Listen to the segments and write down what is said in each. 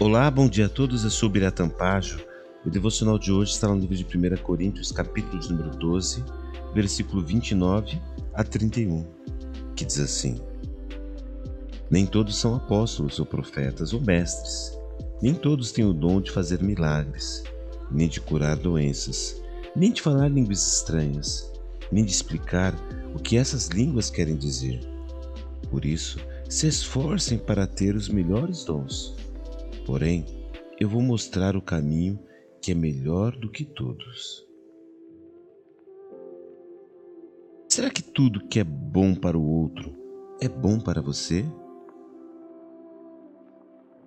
Olá, bom dia a todos. Eu sou Biratan Pajo. O devocional de hoje está no livro de 1 Coríntios, capítulo de número 12, versículo 29 a 31, que diz assim: Nem todos são apóstolos ou profetas ou mestres, nem todos têm o dom de fazer milagres, nem de curar doenças, nem de falar línguas estranhas, nem de explicar o que essas línguas querem dizer. Por isso, se esforcem para ter os melhores dons Porém, eu vou mostrar o caminho que é melhor do que todos. Será que tudo que é bom para o outro é bom para você?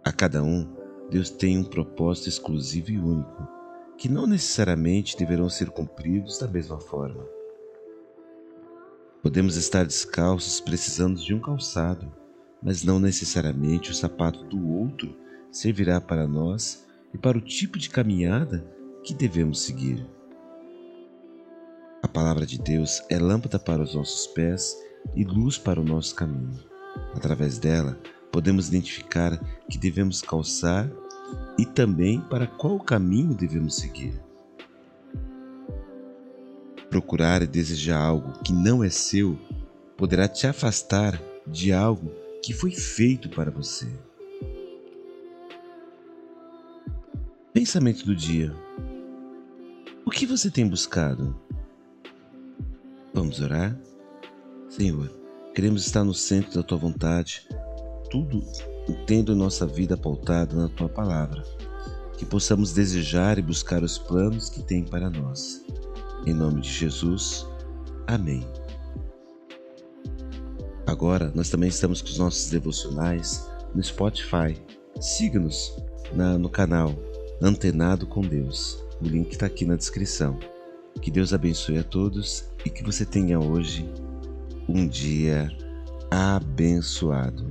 A cada um, Deus tem um propósito exclusivo e único, que não necessariamente deverão ser cumpridos da mesma forma. Podemos estar descalços precisando de um calçado, mas não necessariamente o sapato do outro servirá para nós e para o tipo de caminhada que devemos seguir. A palavra de Deus é lâmpada para os nossos pés e luz para o nosso caminho. Através dela, podemos identificar que devemos calçar e também para qual caminho devemos seguir. Procurar e desejar algo que não é seu poderá te afastar de algo que foi feito para você. Pensamento do dia: O que você tem buscado? Vamos orar? Senhor, queremos estar no centro da tua vontade, tudo tendo nossa vida pautada na tua palavra, que possamos desejar e buscar os planos que tem para nós. Em nome de Jesus, amém. Agora nós também estamos com os nossos devocionais no Spotify. Siga-nos no canal Antenado com Deus. O link está aqui na descrição. Que Deus abençoe a todos e que você tenha hoje um dia abençoado.